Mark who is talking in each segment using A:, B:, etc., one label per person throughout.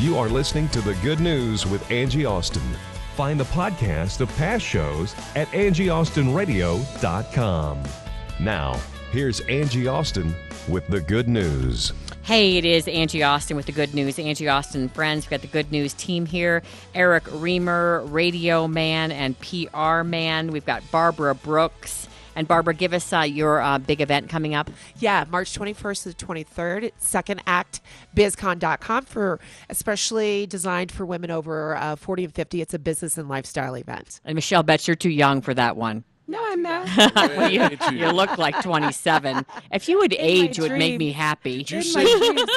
A: You are listening to The Good News with Angie Austin. Find the podcast of past shows at angieaustinradio.com. Now, here's Angie Austin with the good news.
B: Hey, it is Angie Austin with the good news. Angie Austin friends. We've got the good news team here. Eric Remer, radio man and PR man. We've got Barbara Brooks. And Barbara, give us uh, your uh, big event coming up.
C: Yeah, March 21st to the 23rd. It's second act bizcon.com for especially designed for women over uh, 40 and 50. It's a business and lifestyle event.
B: And Michelle, bet you're too young for that one.
C: No, I'm not.
B: you, you, look like 27. If you would In age, it would make me happy.
D: Did you say, did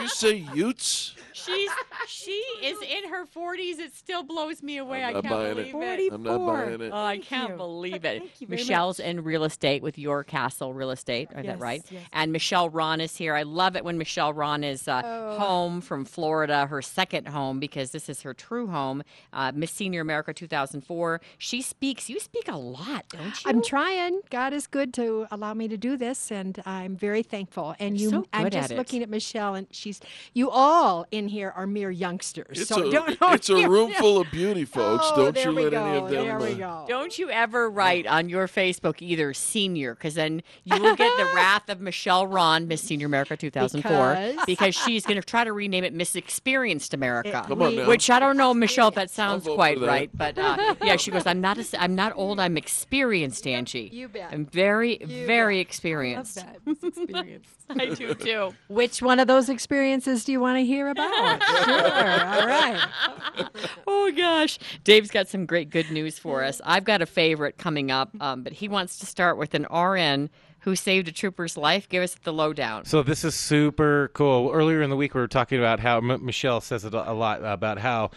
D: you say Utes?
B: She's she is in her 40s. It still blows me away.
D: I'm
B: I can't believe
D: it. it. I'm not buying it.
B: Oh, I can't you. believe it. Michelle's in real estate with your castle real estate. Is yes, that right? Yes. And Michelle Ron is here. I love it when Michelle Ron is uh, oh. home from Florida, her second home because this is her true home. Uh, Miss Senior America 2004. She speaks. You speak a lot, don't you?
E: I'm trying. God is good to allow me to do this, and I'm very thankful. And
B: You're
E: you,
B: so
E: I'm just
B: at
E: looking at Michelle, and she's you all in here are mere youngsters.
D: It's
E: so
D: a,
E: don't,
D: it's a room full of beauty, folks.
E: Oh,
D: don't you let
E: go.
D: any of them.
E: There we
D: uh,
E: go.
B: Don't you ever write on your Facebook either senior, because then you will get the wrath of Michelle Ron, Miss Senior America 2004,
E: because,
B: because she's going to try to rename it Miss Experienced America.
D: Come on now.
B: Which I don't know, Michelle, if that sounds quite
D: that.
B: right, but uh, yeah, she goes. I'm not. A, I'm not old. I'm experienced, Angie.
E: You bet.
B: I'm very,
E: You
B: very
E: bet.
B: experienced.
E: Love that. It's experience.
B: I do too.
E: Which one of those experiences do you want to hear about? Sure. All right.
B: oh gosh, Dave's got some great good news for us. I've got a favorite coming up, um, but he wants to start with an RN who saved a trooper's life. Give us the lowdown.
F: So this is super cool. Earlier in the week, we were talking about how M- Michelle says it a lot about how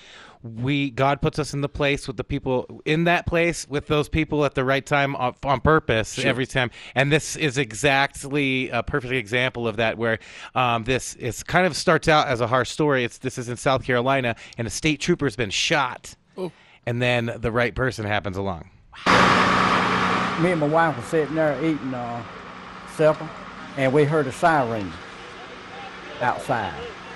F: we God puts us in the place with the people in that place with those people at the right time on, on purpose
D: Sure.
F: every time. And this is exactly a perfect example of that. Where um, this is kind of starts out as a harsh story. It's this is in South Carolina, and a state trooper's been shot,
D: Oh.
F: and then the right person happens along.
G: me and my wife were sitting there eating uh, supper, and we heard a siren outside.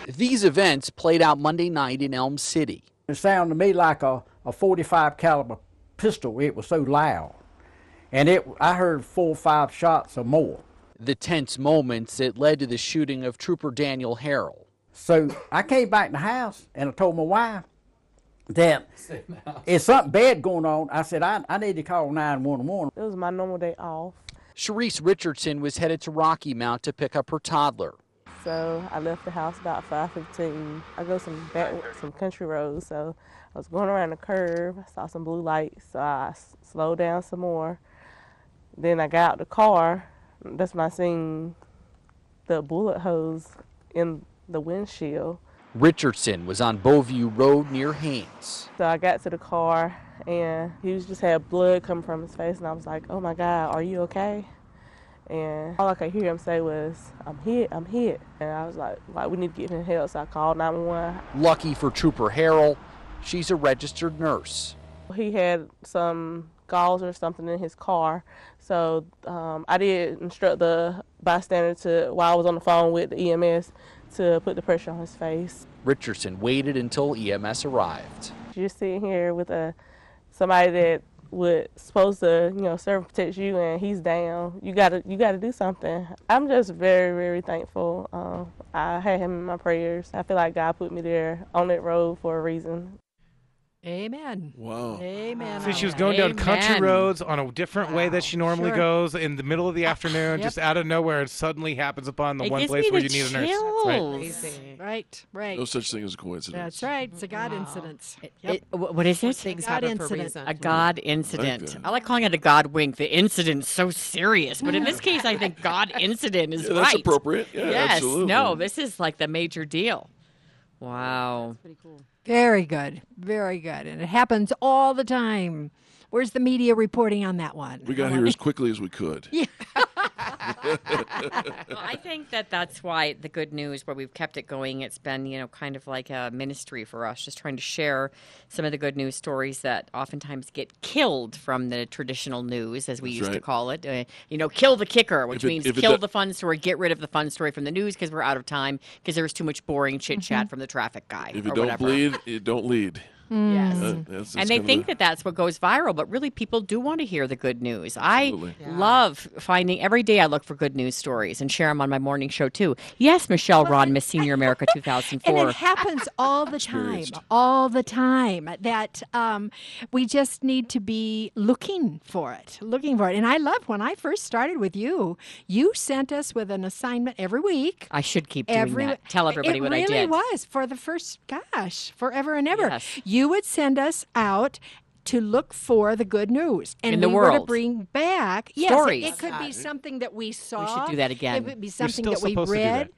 H: These events played out Monday night in Elm City.
G: It sounded to me like a, a 45 caliber pistol. It was so loud, and it I heard four or five shots or more.
H: The tense moments that led to the shooting of Trooper Daniel Harrell.
G: So I came back in the house and I told my wife that it's something bad going on. I said I, I need to call 911.
I: It was my normal day off.
H: Sharice Richardson was headed to Rocky Mount to pick up her toddler.
I: So I left the house about 5:15. I go some back some country roads, so I was going around the curve. I saw some blue lights, so I s- slowed down some more. Then I got out the car. That's when I seen the bullet holes in the windshield.
H: Richardson was on Beauview Road near Haynes.
I: So I got to the car, and he was just had blood coming from his face, and I was like, "Oh my God, are you okay?" And all I could hear him say was, "I'm hit, I'm hit," and I was like, "Like we need to get him help." So I called 911.
H: Lucky for Trooper Harrell, she's a registered nurse.
I: He had some gauze or something in his car, so um, I did instruct the bystander to, while I was on the phone with the EMS, to put the pressure on his face.
H: Richardson waited until EMS arrived.
I: You're sitting here with a somebody that would supposed to, you know, serve and protect you, and he's down. You gotta, you gotta do something. I'm just very, very thankful. Um, I had him in my prayers. I feel like God put me there on that road for a reason.
E: Amen.
D: Wow.
E: Amen.
F: So she was going
E: that.
F: down country roads on a different way that she normally
E: Sure.
F: goes in the middle of the afternoon,
E: Yep.
F: just out of nowhere. It suddenly happens upon the
B: It
F: one
B: gives
F: place
B: me
F: where
B: the
F: you need a nurse. Right.
B: chills.
E: Right, right.
D: No such thing as a coincidence.
E: That's right. It's a God incident. Yep.
B: It- wh- what is it?
C: Things
E: God
C: happen for a
E: incident.
C: reason.
B: A God incident.
D: that.
B: I like calling it a God wink. The incident's so serious, but in this case, I think God incident is
D: Yeah, that's
B: right.
D: appropriate. Yeah,
B: yes.
D: absolutely.
B: No, this is like the major deal. Wow.
E: Very good. Very good. And it happens all the time. Where's the media reporting on that one?
D: We got here as quickly as we could.
B: Well, I think that that's why the good news, where we've kept it going, it's been, you know, kind of like a ministry for us, just trying to share some of the good news stories that oftentimes get killed from the traditional news, as we
D: That's
B: used to call it. Uh, you know, kill the kicker, which
D: it-
B: means kill
D: do-
B: the fun story, get rid of the fun story from the news because we're out of time because there's too much boring chit chat
E: Mm-hmm.
B: from the traffic guy.
D: If it don't
B: whatever.
D: bleed, it don't lead.
B: Yes.
D: That's- that's
B: and they think
D: the-
B: that that's what goes viral, but really people do want to hear the good news.
D: Absolutely.
B: I love finding every day I look for good news stories and share them on my morning show too. Yes, Michelle Ron, Miss Senior America 2004.
E: And it happens all the time, all the time. That um, we just need to be looking for it, looking for it. And I love when I first started with you. You sent us with an assignment every week.
B: I should keep doing
E: Every
B: that. Tell everybody
E: it
B: what
E: really
B: I did.
E: It really was for the first, gosh, forever and ever.
B: Yes.
E: You would send us out. To look for the good news, and
B: In the
E: we were to bring back yes, it-
B: Stories.
E: It, could be something that we saw.
B: We should do that again.
E: It would be something that we
F: supposed to do
E: read.
F: that.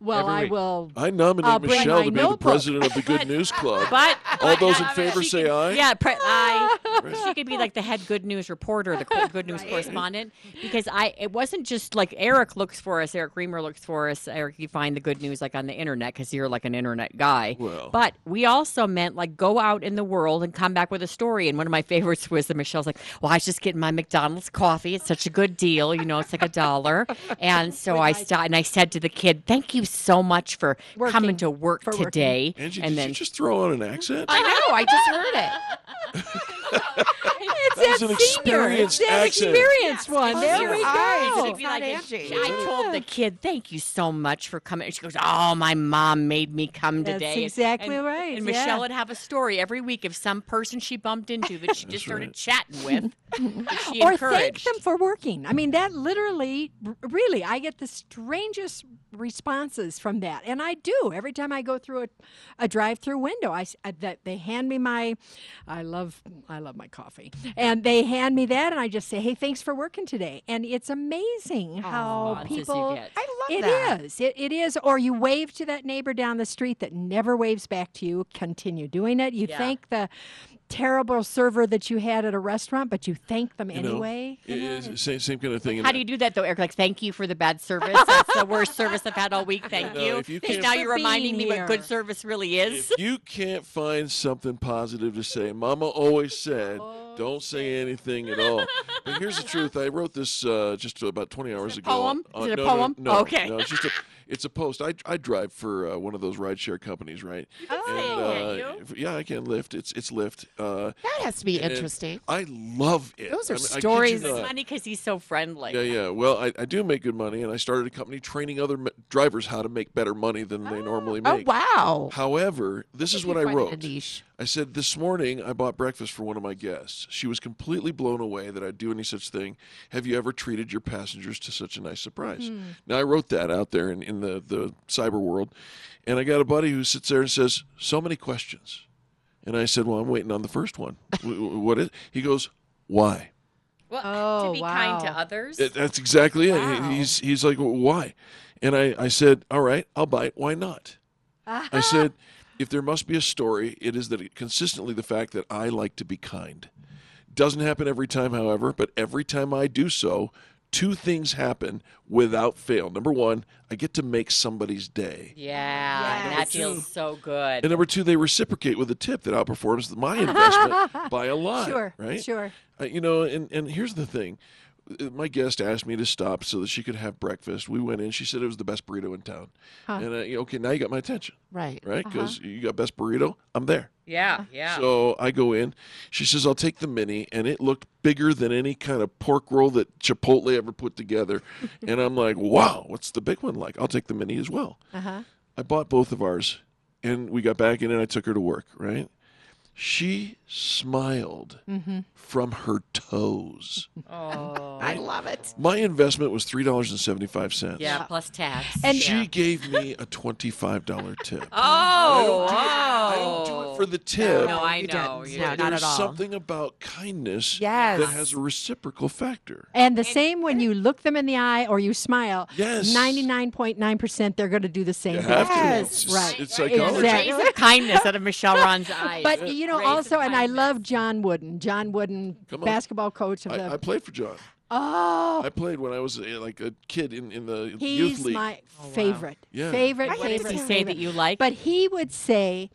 E: Well,
F: Every
E: I
F: week.
E: will.
D: I nominate
E: I'll
D: Michelle to be
E: notebook.
D: the president of the Good News Club.
B: But
D: All those in favor
B: she
D: say aye.
B: Yeah, pre- aye. She could be like the head good news reporter, the good news correspondent, because I it wasn't just like Eric looks for us, Eric Reamer looks for us. Eric, you find the good news like on the internet because you're like an internet guy.
D: Well.
B: but we also meant like go out in the world and come back with a story. And one of my favorites was that Michelle's like, "Well, I was just getting my McDonald's coffee. It's such a good deal, you know, it's like a dollar." And so I stopped and I said to the kid, "Thank you so much for coming to work
E: For working.
B: today."
D: Angie,
B: and
D: did
B: then
D: you just throw on an accent?
B: I know, I just heard it.
E: It's
D: That was
E: that
D: an
E: senior.
D: experienced
E: It's that
D: accent.
E: experienced one. There
B: You're
E: we
B: right.
E: go.
B: She'd like,
C: Angie.
B: I told the kid, "Thank you so much for coming." And she goes, "Oh, my mom made me come
E: That's
B: today." And-
E: exactly
B: and,
E: right,
B: And
E: yeah.
B: Michelle would have a story every week of some person she bumped into that she just started chatting with. that she
E: Or thank them for working. I mean, that literally, really, I get the strangest responses from that, and I do every time I go through a, a drive-through window. I, s- I- that they hand me my, I love, I love my coffee, and they hand me that, and I just say, "Hey, thanks for working today." And it's amazing how
B: you
E: people.
C: I love
E: It
C: that.
E: is. It, it is. Or you wave to that neighbor down the street that never waves back to you. Continue doing it. You
B: Yeah.
E: thank the terrible server that you had at a restaurant, but you thank them
D: You know,
E: anyway.
D: it is same, same kind of thing.
B: How do you do that though, Eric? Like, thank you for the bad service. That's the worst service I've had all week. Thank
D: No,
B: you.
D: if you
B: 'Cause now you're reminding
E: being
B: me what good service really is.
D: If you can't find something positive to say, Mama always said,
B: Oh,
D: don't say anything at all. But here's the truth. I wrote this uh, just about 20 hours ago.
B: poem?
D: Uh,
B: Is it a
D: no,
B: poem?
D: No, no,
B: Okay.
D: No, it's just a, it's a post. I, I drive for uh, one of those rideshare companies, right?
B: Oh,
D: And, uh,
B: you?
D: yeah, I can lift. It's it's Lyft. Uh,
C: That has to be interesting.
D: I love it.
C: Those are
D: I mean, I kid you
C: stories.
D: not.
B: It's funny because he's so friendly.
D: Yeah, yeah. Well, I, I do make good money, and I started a company training other m- drivers how to make better money than they normally make.
C: Oh wow!
D: However, this is what I
C: find a
D: wrote.
C: Niche.
D: I said, This morning I bought breakfast for one of my guests. She was completely blown away that I'd do any such thing. Have you ever treated your passengers to such a nice surprise? Hmm. Now, I wrote that out there in, in the, the cyber world, and I got a buddy who sits there and says, So many questions. And I said, Well, I'm waiting on the first one. "W- w- what is? He goes, Why?
B: Well,
E: Oh,
B: to be kind to others.
D: It- that's exactly it.
E: Wow.
D: He- He's, he's like, well, Why? And I, I said, All right, I'll bite. Why not? Ah. I said, if there must be a story, it is that it, consistently the fact that I like to be kind. Doesn't happen every time, however, but every time I do so, two things happen without fail. Number one, I get to make somebody's day.
B: yeah, and that
E: Yes.
B: feels so good.
D: And number two, they reciprocate with a tip that outperforms my investment by a lot.
E: Sure,
D: right?
E: sure.
D: Uh, you know, and, and here's the thing. Uh, My guest asked me to stop so that she could have breakfast. We went in. She said it was the best burrito in town. And I, okay, now you got my attention,
C: Right.
D: right? Because you got best burrito. I'm there.
B: yeah, yeah.
D: So I go in. She says, I'll take the mini. And it looked bigger than any kind of pork roll that Chipotle ever put together. and I'm like, wow, what's the big one like? I'll take the mini as well.
E: Uh huh.
D: I bought both of ours. And we got back in and I took her to work, right? She smiled
E: Mm-hmm.
D: from her toes.
B: Oh,
C: I love it.
D: My investment was three dollars and seventy five cents.
B: yeah, plus tax.
E: And-
D: She
B: yeah.
D: gave me a twenty five dollar tip.
B: Oh,
D: I don't do it for the tip.
B: No, I
C: you
B: know.
C: didn't.
B: you
C: No,
B: didn't.
D: There's
C: at all.
D: something about kindness
C: Yes.
D: that has a reciprocal factor.
E: And the same when you look them in the eye or you smile.
D: Yes.
E: 99.9% they're going to do the same
D: You
E: thing.
D: have
C: Yes.
D: to. It's,
E: Right.
D: it's
B: Right.
D: psychology.
E: Exactly.
B: Kindness out of Michelle Ron's eyes.
E: But you know, also, and I love John Wooden. John Wooden,
D: Come on.
E: basketball coach of the.
D: I, I played for John.
E: oh,
D: I played when I was uh, like a kid in, in the youth
E: he's
D: league.
E: my favorite,
D: Yeah.
E: favorite,
C: I
B: What
E: favorite.
B: does he say
E: favorite.
B: that you like?
E: But he would say,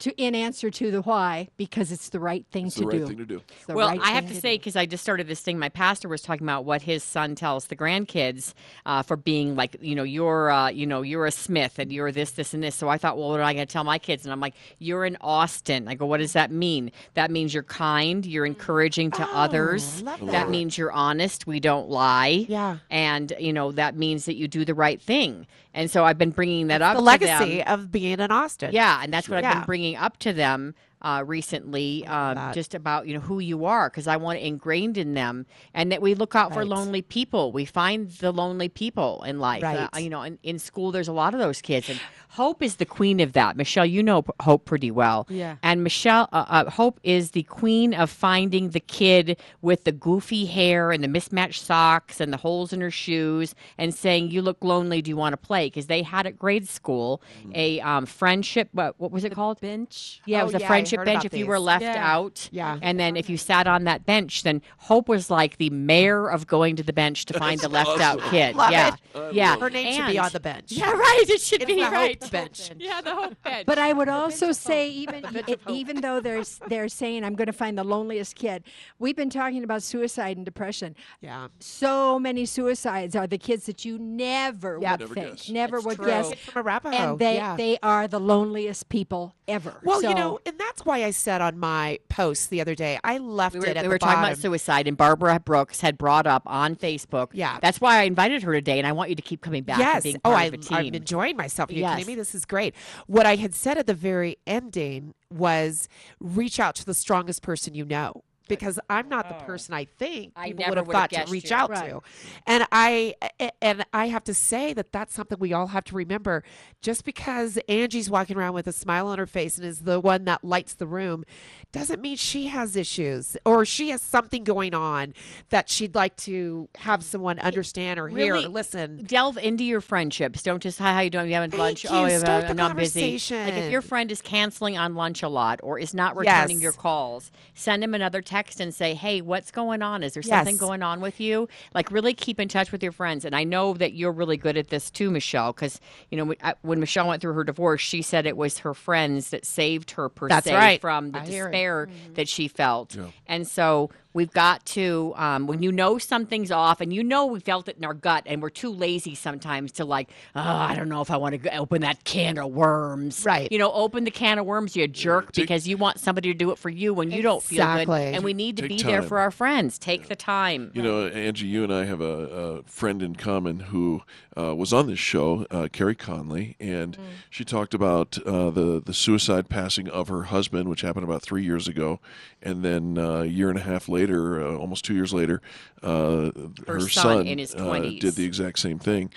E: to in answer to the why, because it's the right thing
D: It's
E: to
D: the right
E: do.
D: thing to do.
E: It's the
B: well,
E: right
B: I have
E: thing
B: to say because I just started this thing. My pastor was talking about what his son tells the grandkids uh, for being like, you know, you're, uh, you know, you're a Smith and you're this, this, and this. So I thought, well, what am I going to tell my kids? And I'm like, you're an Austin. I go, what does that mean? That means you're kind, you're encouraging to others.
C: love
B: That
C: that.
B: means you're honest. We don't lie.
C: Yeah.
B: And you know that means that you do the right thing. And so I've been bringing that up.
C: The legacy of being in Austin.
B: Yeah, and that's what I've been bringing up to them uh, recently, um, just about you know who you are, because I want it ingrained in them, and that we look out for lonely people. We find the lonely people in life. Uh,
C: Right.
B: you know, in, in school, there's a lot of those kids, and Hope is the queen of that. Michelle, you know Hope pretty well.
E: Yeah.
B: And Michelle, uh, uh, Hope is the queen of finding the kid with the goofy hair and the mismatched socks and the holes in her shoes, and saying, "You look lonely. Do you want to play?" Because they had at grade school a um, friendship. What, what was it called?
E: bench.
B: Yeah, it
C: Oh,
B: was a
C: yeah,
B: friendship bench.
C: about
B: If you were left
E: Yeah.
B: out,
C: Yeah.
B: and then if you sat on that bench, then Hope was like the mayor of going to the bench to find the left out kid.
C: Love
B: yeah,
C: it.
B: yeah.
C: Her name should be on the bench.
B: Yeah, right. It should
C: It's
B: be
C: the Hope
B: right.
C: bench.
B: Yeah, the Hope bench.
E: But I would also say, even e- even though there's they're saying I'm going to find the loneliest kid, we've been talking about suicide and depression.
C: Yeah.
E: So many suicides are the kids that you never
C: Yep.
E: would
D: Never
E: think,
D: guess.
E: never
B: It's
E: would
B: true.
E: guess,
C: From Arapaho.
E: and they
C: yeah.
E: they are the loneliest people ever.
C: Well, you know, and that's why I said on my post the other day, I left
B: we were,
C: it at
B: we
C: the
B: were talking about suicide, and Barbara Brooks had brought up on Facebook.
C: Yeah.
B: that's why I invited her today, and I want you to keep coming back. and
C: Yes.
B: being
C: Oh,
B: part
C: I,
B: of a team.
C: I'm enjoying myself. Are you
B: Yes.
C: Me? This is great. What I had said at the very ending was reach out to the strongest person you know. Because I'm not the oh. person I think
B: Oh. I
C: people would have thought to reach
B: you.
C: out
E: Right.
C: to, and I and I have to say that that's something we all have to remember. Just because Angie's walking around with a smile on her face and is the one that lights the room, doesn't mean she has issues or she has something going on that she'd like to have someone understand or hear
B: Really
C: or listen.
B: delve into your friendships. Don't just hi, how you doing? You having
C: Thank
B: lunch?
C: you.
B: Oh, yeah,
C: Start
B: I'm
C: the
B: not busy. Like if your friend is canceling on lunch a lot or is not returning
C: Yes.
B: your calls, send him another text and say, "Hey, what's going on? Is there something
C: Yes.
B: going on with you?" Like really keep in touch with your friends. And I know that you're really good at this too, Michelle, because you know when- Michelle went through her divorce, she said it was her friends that saved her per
C: That's
B: se
C: right.
B: from the
C: I
B: despair mm-hmm. that she felt.
D: Yeah.
B: And so we've got to um, when you know something's off and you know we felt it in our gut and we're too lazy sometimes to like oh i don't know if i want to open that can of worms
C: Right.
B: you know open the can of worms you jerk
D: take-
B: because you want somebody to do it for you when you don't feel good
C: Exactly.
B: and we need to
D: Take
B: be there for our friends take the time
D: You know, Angie, you and I have a, a friend in common who uh, was on this show, uh, Carrie Conley, and
B: Mm.
D: she talked about uh, the the suicide passing of her husband, which happened about three years ago, and then uh, a year and a half later, uh, almost two years later, uh, her,
B: son in his
D: uh,
B: 20s.
D: did the exact same thing,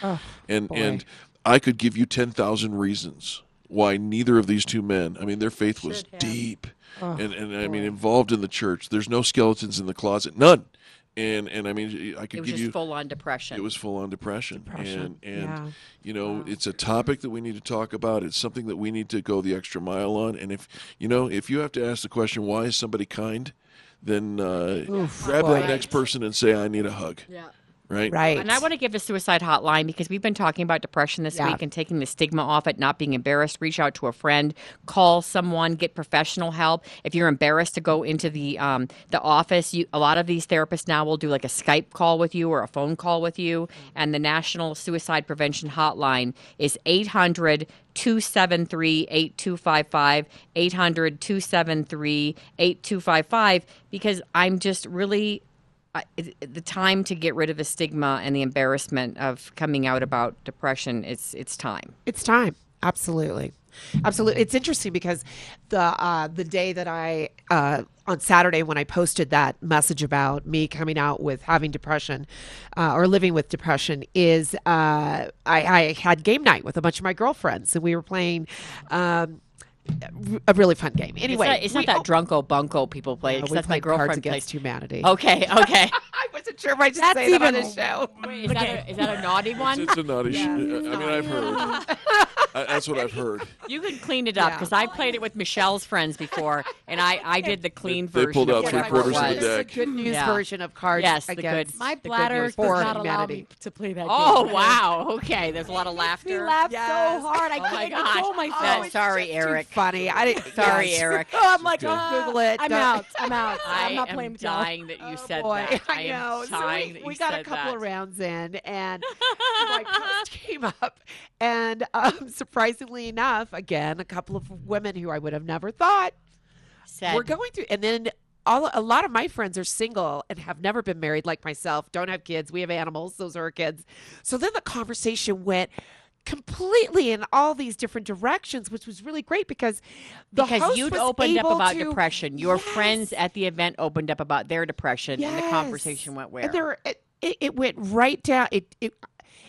D: and
C: boy.
D: and I could give you ten thousand reasons why neither of these two men. I mean, their faith was deep, and and I mean involved in the church. There's no skeletons in the closet, none. And and I mean, I could
B: it was
D: give you
B: full on depression
D: it was full on depression,
C: Depression,
D: and and
C: yeah.
D: you know it's a topic that we need to talk about. It's something that we need to go the extra mile on. And if you know if you have to ask the question, why is somebody kind, then uh, grab that next person and say, I need a hug.
E: Yeah.
D: Right.
C: Right.
B: And I want to give a suicide hotline because we've been talking about depression this
C: Yeah.
B: week and taking the stigma off it, not being embarrassed. Reach out to a friend, call someone, get professional help. If you're embarrassed to go into the um, the office, you, a lot of these therapists now will do like a Skype call with you or a phone call with you. And the National Suicide Prevention Hotline is 800 273 8255 800 273 8255 because I'm just really The time to get rid of the stigma and the embarrassment of coming out about depression it's it's time
C: It's time. Absolutely. Absolutely, it's interesting because the uh, the day that I uh, on Saturday when I posted that message about me coming out with having depression uh, or living with depression is uh, I, I had game night with a bunch of my girlfriends and we were playing. Um, a really fun game. Anyway,
B: it's not, it's not that drunko bunko people play.
C: No,
B: because
C: we
B: that's my
C: played Cards
B: girlfriend
C: Against
B: plays.
C: Humanity.
B: Okay, okay.
C: I wasn't sure if I should
E: That's
C: say that on
E: even-
C: the show.
B: Wait, is, that a, is that a naughty one?
D: It's, it's a naughty. sh- I mean, I've heard. I, that's what I've heard.
B: You can clean it up
C: Yeah.
B: because I played it with Michelle's friends before, and I, I did the clean
D: They
B: version.
D: pulled
B: of
D: out three quarters of the deck.
C: a good news
B: Yeah.
C: version of Cards
B: Yes, the good-
C: Against
J: My
B: The good
J: bladder
B: news
J: does not allow me to play that game.
B: Oh
J: game.
B: wow! Okay, there's a lot of laughter.
J: We
B: laughter.
J: laughed so hard I
B: Oh my
J: couldn't
B: gosh.
J: control myself.
B: Sorry, Eric.
C: Funny. I didn't.
B: Sorry,
C: yes.
B: Eric.
J: Oh, I'm like,
C: Don't
J: uh,
C: Google it.
J: I'm
C: Don't-
J: out. I'm out.
B: I
J: I'm not
B: am
J: playing with y'all.
B: dying that you
C: Oh,
B: said
C: boy.
B: that.
C: I know.
B: am
C: So
B: dying
C: we,
B: that you
C: we got a couple
B: that.
C: of rounds in, and my post came up, and um, surprisingly enough, again, a couple of women who I would have never thought
B: Said,
C: were going through, and then. All, a lot of my friends are single and have never been married like myself don't have kids we have animals those are our kids so then the conversation went completely in all these different directions which was really great because
B: because you'd opened up about
C: to-
B: depression. Your
C: Yes.
B: friends at the event opened up about their depression, and the conversation went where?
C: And there, it, it, it went right down. It, it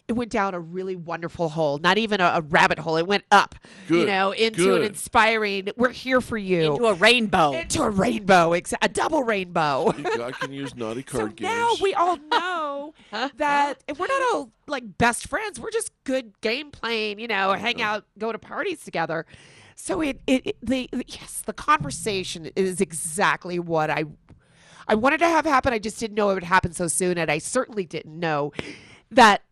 C: it went down a really wonderful hole. Not even a, a rabbit hole. It went up. You know, into
D: good.
C: an inspiring. We're here for you.
B: Into a rainbow.
C: Into a rainbow. exa- A double rainbow.
D: God can use naughty
C: So
D: card games.
C: now we all know that and we're not all like best friends. We're just good game playing, you know, hang out, go to parties together. So it, it, it the yes, the conversation is exactly what I I wanted to have happen. I just didn't know it would happen so soon, and I certainly didn't know that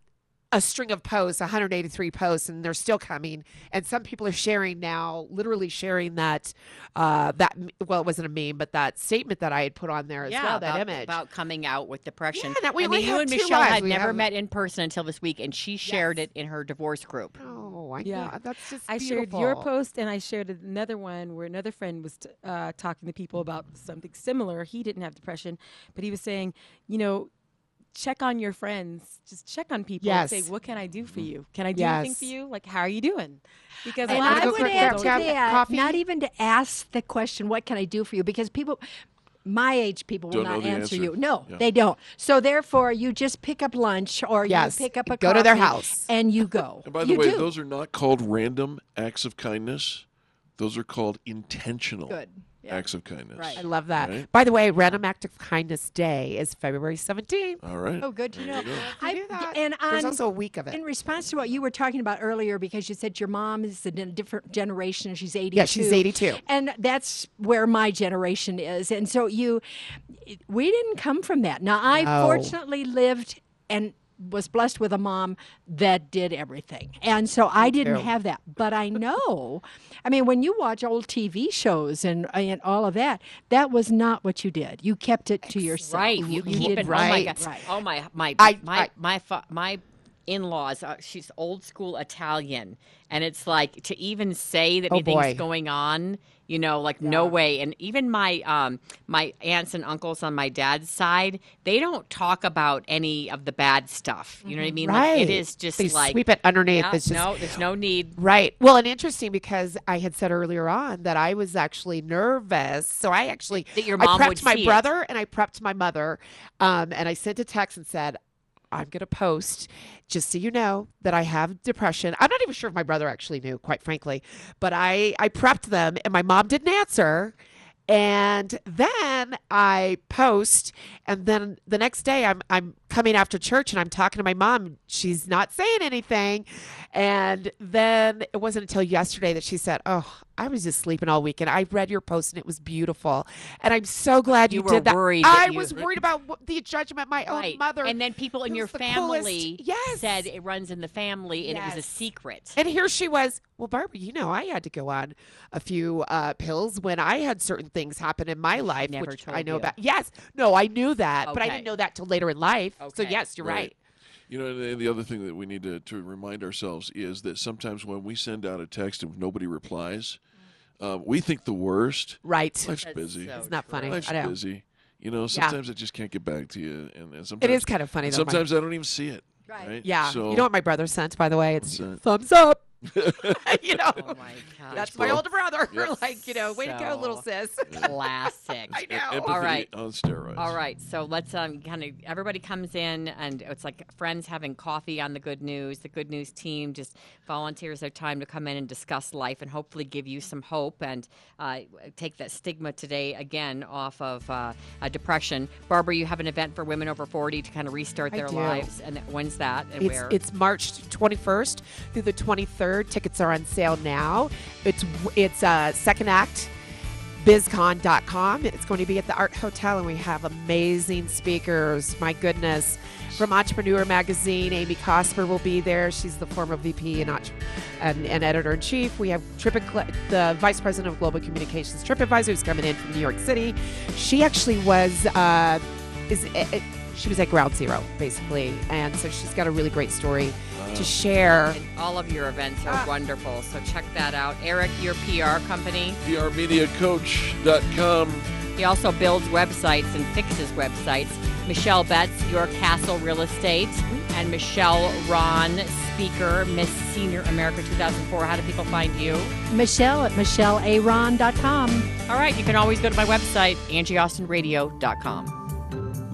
C: a string of posts, 183 posts, and they're still coming. And some people are sharing now, literally sharing that uh, that well, it wasn't a meme, but that statement that I had put on there as
B: yeah,
C: well,
B: about,
C: that image.
B: about coming out with depression.
C: Yeah, that we
B: I
C: only
B: mean, you and Michelle
C: lives.
B: had
C: We
B: never
C: have-
B: met in person until this week, and she shared it in her divorce group.
C: Oh, I
J: Yeah.
C: know. That's just
J: I shared your post and I shared another one where another friend was t- uh, talking to people about something similar. He didn't have depression, but he was saying, you know, check on your friends. Just check on people
C: Yes.
J: and say, what can I do for mm-hmm. you? Can I do anything for you? Like, how are you doing? Because
C: Hey,
J: a
E: And
J: lot
E: I
J: of
E: would
C: quick,
E: add to that,
C: coffee?
E: not even to ask the question, "What can I do for you?" Because people, my age people, will
D: Don't know
E: not answer,
D: answer.
E: you. No,
D: Yeah.
E: they don't. So therefore, you just pick up lunch or
C: Yes,
E: you pick up a
C: go to their house.
E: and you go.
D: And by the
E: you
D: way,
E: do.
D: those are not called random acts of kindness. Those are called intentional
E: good. Yeah.
D: acts of kindness.
E: Right.
C: I love that.
D: Right?
C: By the way, Random Act of Kindness Day is February 17th.
D: All right.
E: Oh, good to know.
D: There you go.
E: I,
C: do that.
E: and
C: There's also a week of it.
E: In response to what you were talking about earlier, because you said your mom is in a different generation, she's 82.
C: Yeah, she's 82.
E: And that's where my generation is. And so you, we didn't come from that. Now, I
C: No.
E: fortunately lived and was blessed with a mom that did everything. And so I didn't
C: too.
E: have that. But I know, I mean, when you watch old TV shows and, and all of that, that was not what you did. You kept it to yourself.
B: Right, you, keep
E: did
B: it. Oh my
C: right.
B: god!
E: Right.
B: Oh my my
C: I-
B: my
C: I-
B: my fa- my in-laws. Uh, she's old school Italian, and it's like to even say that
C: Oh,
B: anything's
C: boy.
B: going on. You know, like no way. And even my um my aunts and uncles on my dad's side, they don't talk about any of the bad stuff. You know what I mean? Like,
C: Right.
B: it is just
C: They
B: like
C: sweep it underneath.
B: Yeah,
C: just-
B: no, there's no need.
C: Right. Well, and interesting because I had said earlier on that I was actually nervous. So I actually
B: That your
C: I prepped my
B: see it.
C: brother and I prepped my mother, um, and I sent a text and said, "I'm going to post just so you know that I have depression." I'm not even sure if my brother actually knew, quite frankly, but I I prepped them, and my mom didn't answer. And then I post, and then the next day I'm I'm coming after church and I'm talking to my mom. She's not saying anything, and then it wasn't until yesterday that she said, "Oh, I was just sleeping all weekend. I read your post and it was beautiful, and I'm so glad you,
B: You were
C: did that."
B: worried that
C: I
B: you-
C: was worried about the judgment my own
B: Right.
C: mother.
B: And then people in your
C: coolest-
B: family
C: yes.
B: said it runs in the family and it was a secret.
C: And here she was. Well, Barbara, you know, I had to go on a few uh, pills when I had certain things happen in my life,
B: never
C: which I know
B: you.
C: about. Yes, no, I knew that, but I didn't know that till later in life. So yes, you're right.
D: Right. You know, and the- the other thing that we need to, to remind ourselves is that sometimes when we send out a text and nobody replies, uh, we think the worst.
C: Right.
D: Life's
B: That's
D: busy.
B: so
C: It's not
B: true.
C: funny.
D: Life's
C: I know.
D: busy. You know, sometimes I just can't get back to you, and, and sometimes
C: It is kind of funny
D: and
C: though. my-
D: Sometimes I don't even see it.
E: Right.
D: Right.
C: yeah.
D: So,
C: you know what my brother sent, by the way? It's thumbs up. you know,
B: Oh my God.
C: that's my older brother.
D: Yep.
C: like, you know, way to go, little sis.
B: Classic.
C: I know.
D: Empathy
B: All right.
D: on steroids.
B: All right, so let's um, kind of everybody comes in and it's like friends having coffee on the good news. The good news team just volunteers their time to come in and discuss life and hopefully give you some hope and uh, take that stigma today again off of uh, uh, depression. Barbara, you have an event for women over 40 to kind of restart their lives. And when's that and
C: It's,
B: where?
C: it's March 21st through the 23rd. Tickets are on sale now. It's it's uh, second act bizcon.com. It's going to be at the Art Hotel, and we have amazing speakers. My goodness. From Entrepreneur Magazine, Amy Cosper will be there. She's the former VP and, and, and editor in chief. We have Trip, the vice president of global communications, TripAdvisor, who's coming in from New York City. She actually was uh, is uh, she was at Ground Zero basically, and so she's got a really great story to share.
B: and all of your events are
C: Ah.
B: wonderful, so check that out. Eric, your PR company.
D: PRmediacoach.com.
B: He also builds websites and fixes websites. Michelle Betts, Your Castle Real Estate, and Michelle Ron, speaker, Miss Senior America 2004. How do people find you?
E: Michelle at michellearon.com.
B: All right, you can always go to my website, angieaustinradio.com.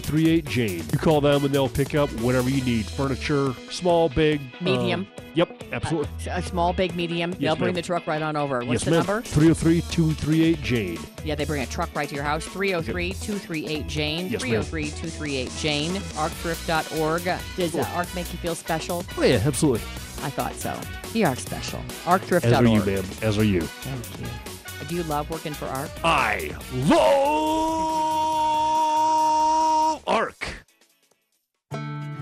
K: 238 Jane. You call them and they'll pick up whatever you need furniture, small, big,
B: Medium.
K: um, yep, absolutely.
B: A small, big, medium.
K: Yes,
B: They'll bring the truck right on over. What's
K: yes,
B: the
K: ma'am.
B: number?
K: 303 238 Jane.
B: Yeah, they bring a truck right to your house. 303 238 Jane.
K: Yes, ma'am.
B: 303 238 Jane. Arcthrift.org. Does uh, Arc make you feel special?
K: Oh, yeah, absolutely.
B: I thought so. You are special. Arcthrift.org.
K: As are you, ma'am. As are you.
B: Thank you. Do you love working for Arc?
K: I love Arc.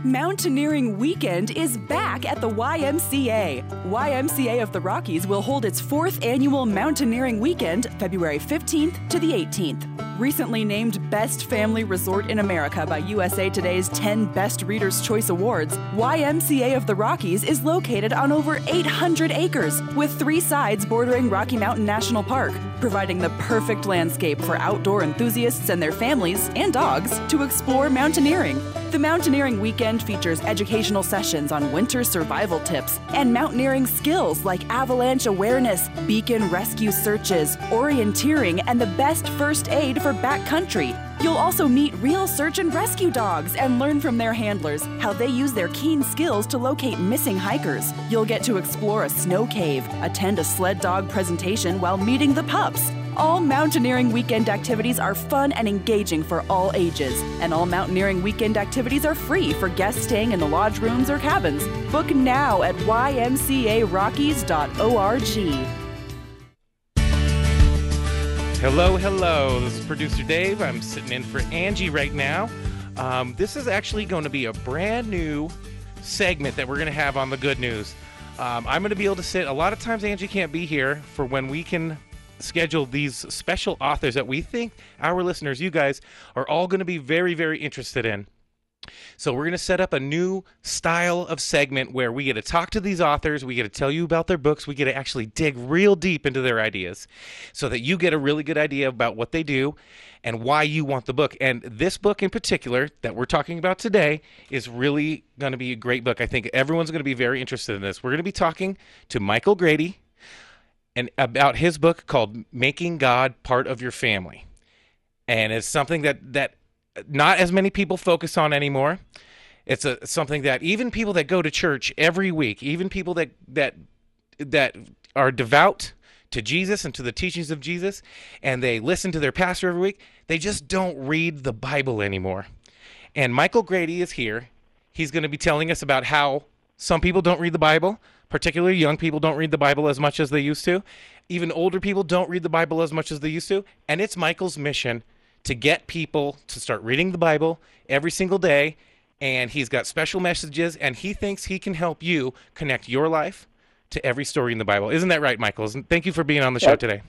L: Mountaineering Weekend is back at the YMCA. YMCA of the Rockies will hold its fourth annual Mountaineering Weekend February 15th to the 18th. Recently named Best Family Resort in America by USA Today's 10 Best Readers' Choice Awards, YMCA of the Rockies is located on over 800 acres with three sides bordering Rocky Mountain National Park, providing the perfect landscape for outdoor enthusiasts and their families and dogs to explore mountaineering. The Mountaineering Weekend features educational sessions on winter survival tips and mountaineering skills like avalanche awareness, beacon rescue searches, orienteering, and the best first aid for backcountry. You'll also meet real search and rescue dogs and learn from their handlers how they use their keen skills to locate missing hikers. You'll get to explore a snow cave, attend a sled dog presentation while meeting the pups. All Mountaineering Weekend activities are fun and engaging for all ages, and all Mountaineering Weekend activities are free for guests staying in the lodge rooms or cabins. Book now at ymcarockies.org.
F: Hello, hello. This is producer Dave. I'm sitting in for Angie right now. Um, this is actually going to be a brand new segment that we're going to have on the good news. Um, I'm going to be able to sit. A lot of times, Angie can't be here for when we can schedule these special authors that we think our listeners, you guys, are all going to be very, very interested in. So we're going to set up a new style of segment where we get to talk to these authors, we get to tell you about their books, we get to actually dig real deep into their ideas so that you get a really good idea about what they do and why you want the book. And this book in particular that we're talking about today is really going to be a great book. I think everyone's going to be very interested in this. We're going to be talking to Michael Grady and about his book called Making God Part of Your Family. And it's something that that not as many people focus on anymore. It's a something that even people that go to church every week, even people that that that are devout to Jesus and to the teachings of Jesus, and they listen to their pastor every week, they just don't read the Bible anymore. And Michael Grady is here. He's going to be telling us about how some people don't read the Bible, particularly young people, don't read the Bible as much as they used to. Even older people don't read the Bible as much as they used to. And it's Michael's mission to get people to start reading the Bible every single day. And he's got special messages, and he thinks he can help you connect your life to every story in the Bible. Isn't that right, Michael? Thank you for being on the show today.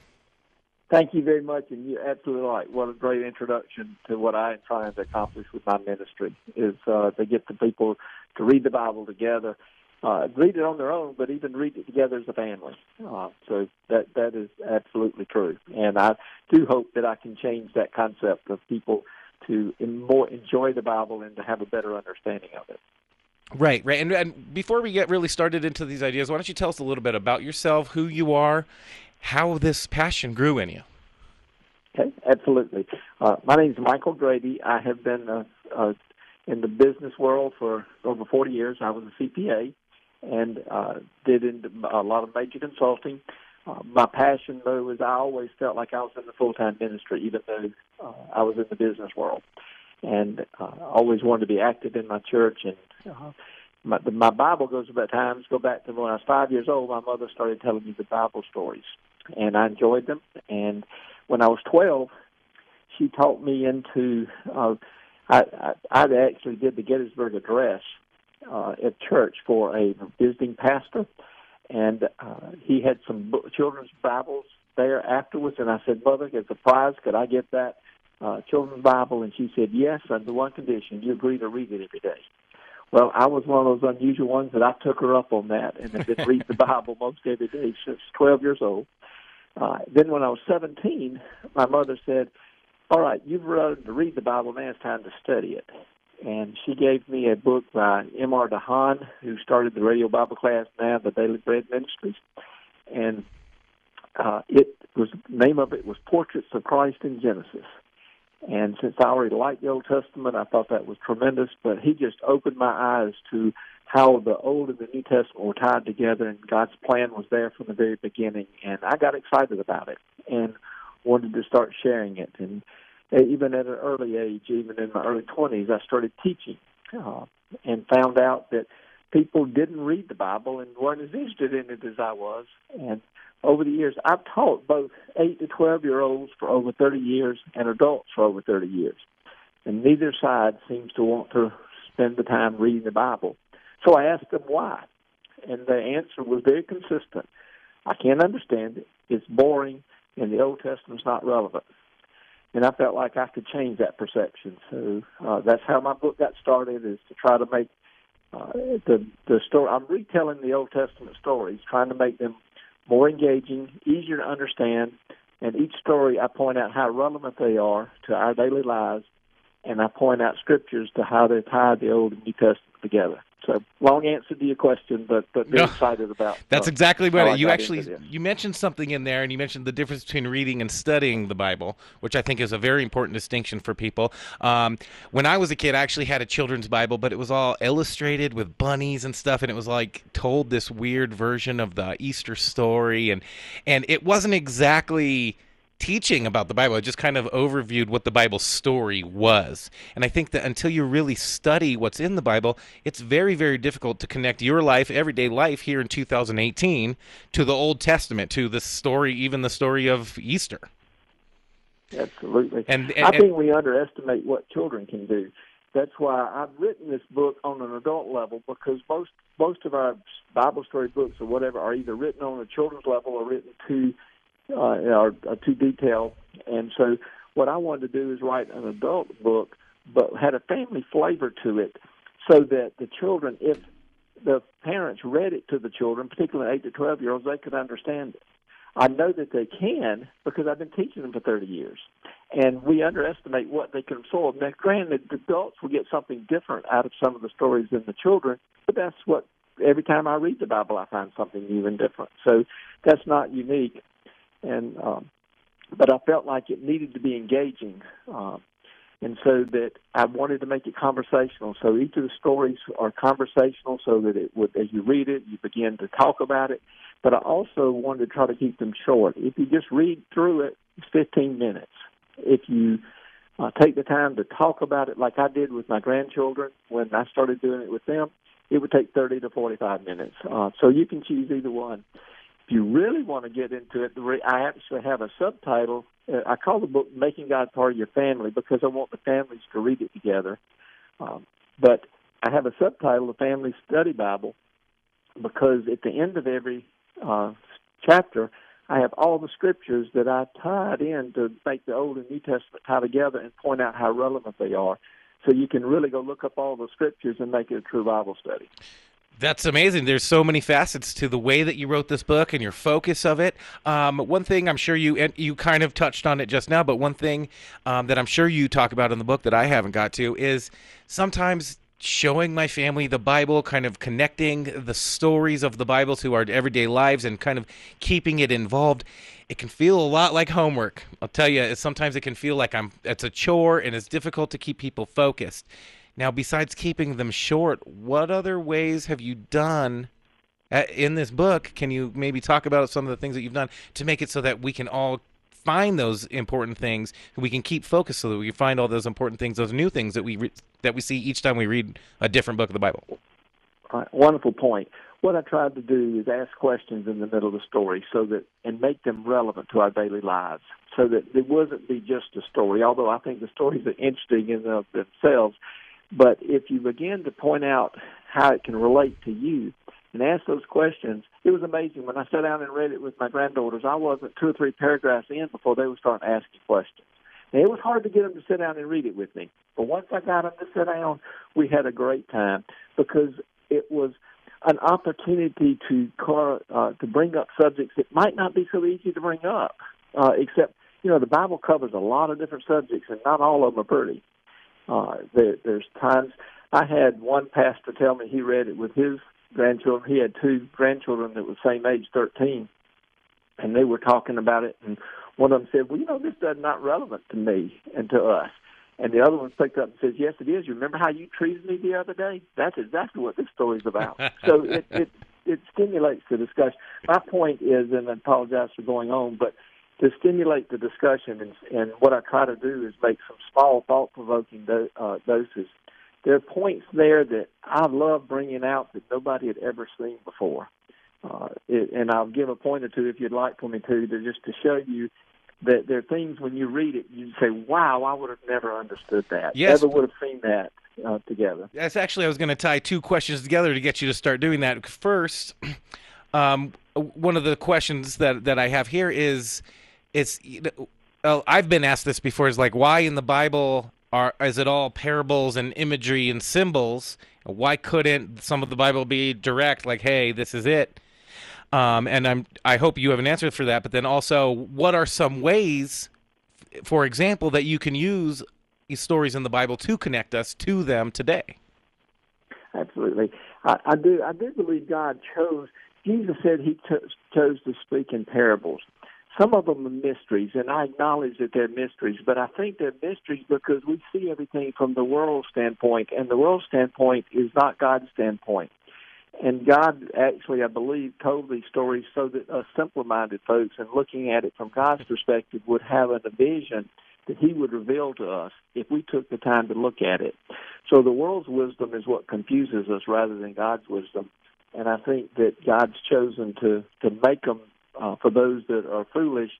M: Thank you very much, and you're absolutely right. What a great introduction to what I am trying to accomplish with my ministry is uh, to get the people to read the Bible together, uh, read it on their own, but even read it together as a family. Uh, so that that is absolutely true, and I do hope that I can change that concept of people to more enjoy the Bible and to have a better understanding of it.
F: Right, right. And, and before we get really started into these ideas, why don't you tell us a little bit about yourself, who you are, how this passion grew in you?
M: Okay, absolutely. Uh, my name is Michael Grady. I have been uh, uh, in the business world for over 40 years. I was a CPA and uh, did a lot of major consulting. Uh, my passion, though, is I always felt like I was in the full-time ministry, even though uh, I was in the business world, and uh, always wanted to be active in my church. And uh, my, my Bible goes back times go back to when I was five years old. My mother started telling me the Bible stories, and I enjoyed them. And when I was twelve, she taught me into. Uh, I, I I actually did the Gettysburg Address uh, at church for a visiting pastor and uh, he had some children's Bibles there afterwards. And I said, Mother, as a prize, could I get that uh, children's Bible? And she said, Yes, under one condition: you agree to read it every day. Well, I was one of those unusual ones that I took her up on that and have been reading the Bible most every day since 12 years old. Uh, then when I was 17, my mother said, all right, you've learned to read the Bible, now it's time to study it and she gave me a book by M.R. DeHaan, who started the radio Bible class now, the Daily Bread Ministries, and uh, it was name of it was Portraits of Christ in Genesis. And since I already liked the Old Testament, I thought that was tremendous. But he just opened my eyes to how the Old and the New Testament were tied together, and God's plan was there from the very beginning. And I got excited about it and wanted to start sharing it. And even at an early age, even in my early 20s, I started teaching uh, and found out that people didn't read the Bible and weren't as interested in it as I was. And over the years, I've taught both 8 to 12 year olds for over 30 years and adults for over 30 years. And neither side seems to want to spend the time reading the Bible. So I asked them why. And the answer was very consistent. I can't understand it. It's boring, and the Old Testament's not relevant and I felt like I could change that perception. So uh, that's how my book got started: is to try to make uh, the the story. I'm retelling the Old Testament stories, trying to make them more engaging, easier to understand, and each story I point out how relevant they are to our daily lives, and I point out scriptures to how they tie the Old and New Testament together. So long answer to your question, but but no, excited about.
F: That's uh, exactly what you actually you mentioned something in there, and you mentioned the difference between reading and studying the Bible, which I think is a very important distinction for people. Um, when I was a kid, I actually had a children's Bible, but it was all illustrated with bunnies and stuff, and it was like told this weird version of the Easter story, and and it wasn't exactly teaching about the Bible. It just kind of overviewed what the Bible story was. And I think that until you really study what's in the Bible, it's very, very difficult to connect your life, everyday life here in 2018, to the Old Testament, to the story, even the story of Easter.
M: Absolutely. And, and I think we underestimate what children can do. That's why I've written this book on an adult level because most most of our Bible story books or whatever are either written on a children's level or written to uh, are, are too detailed. And so, what I wanted to do is write an adult book, but had a family flavor to it, so that the children, if the parents read it to the children, particularly eight to twelve year olds, they could understand it. I know that they can because I've been teaching them for 30 years. And we underestimate what they can absorb. Now, granted, the adults will get something different out of some of the stories than the children, but that's what every time I read the Bible, I find something new and different. So that's not unique and um, but I felt like it needed to be engaging, uh, and so that I wanted to make it conversational. So each of the stories are conversational, so that it would, as you read it, you begin to talk about it. But I also wanted to try to keep them short. If you just read through it, it's 15 minutes. If you uh, take the time to talk about it, like I did with my grandchildren when I started doing it with them, it would take 30 to 45 minutes. Uh, so you can choose either one. If you really want to get into it, I actually have a subtitle. Uh, I call the book "Making God Part of Your Family" because I want the families to read it together. Um, but I have a subtitle, "The Family Study Bible," because at the end of every uh, chapter, I have all the scriptures that I tied in to make the Old and New Testament tie together and point out how relevant they are. So you can really go look up all the scriptures and make it a true Bible study.
F: That's amazing. There's so many facets to the way that you wrote this book and your focus of it. Um, one thing I'm sure you you kind of touched on it just now, but one thing um, that I'm sure you talk about in the book that I haven't got to is sometimes showing my family the Bible, kind of connecting the stories of the Bible to our everyday lives and kind of keeping it involved. It can feel a lot like homework. I'll tell you, sometimes it can feel like I'm it's a chore and it's difficult to keep people focused. Now, besides keeping them short, what other ways have you done at, in this book? Can you maybe talk about some of the things that you've done to make it so that we can all find those important things we can keep focused so that we find all those important things those new things that we re- that we see each time we read a different book of the bible
M: right, wonderful point what i tried to do is ask questions in the middle of the story so that and make them relevant to our daily lives so that it wasn't be just a story although i think the stories are interesting in of themselves but if you begin to point out how it can relate to you and ask those questions. It was amazing when I sat down and read it with my granddaughters. I wasn't two or three paragraphs in before they would start asking questions. It was hard to get them to sit down and read it with me. But once I got them to sit down, we had a great time because it was an opportunity to uh, to bring up subjects that might not be so easy to bring up. Uh, except, you know, the Bible covers a lot of different subjects, and not all of them are pretty. Uh, there, there's times I had one pastor tell me he read it with his grandchildren. He had two grandchildren that were same age, 13, and they were talking about it. And one of them said, "Well, you know, this is not relevant to me and to us." And the other one picked up and says, "Yes, it is. You remember how you treated me the other day? That's exactly what this story's about." so it, it it stimulates the discussion. My point is, and I apologize for going on, but to stimulate the discussion, and, and what I try to do is make some small, thought-provoking do, uh, doses there are points there that I love bringing out that nobody had ever seen before. Uh, it, and I'll give a point or two if you'd like for me to, to just to show you that there are things when you read it, you say, "Wow, I would have never understood that.
F: Yes.
M: Never would have seen that uh, together."
F: That's actually I was going to tie two questions together to get you to start doing that. First, um, one of the questions that that I have here is, it's. You know, I've been asked this before. Is like, why in the Bible are is it all parables and imagery and symbols? Why couldn't some of the Bible be direct, like, "Hey, this is it"? Um, and I'm I hope you have an answer for that. But then also, what are some ways, for example, that you can use these stories in the Bible to connect us to them today?
M: Absolutely, I, I do. I do believe God chose. Jesus said He t- chose to speak in parables some of them are mysteries, and I acknowledge that they're mysteries, but I think they're mysteries because we see everything from the world standpoint, and the world standpoint is not God's standpoint. And God actually, I believe, told these stories so that us simpler minded folks and looking at it from God's perspective would have a vision that He would reveal to us if we took the time to look at it. So the world's wisdom is what confuses us rather than God's wisdom. And I think that God's chosen to, to make them uh, for those that are foolish,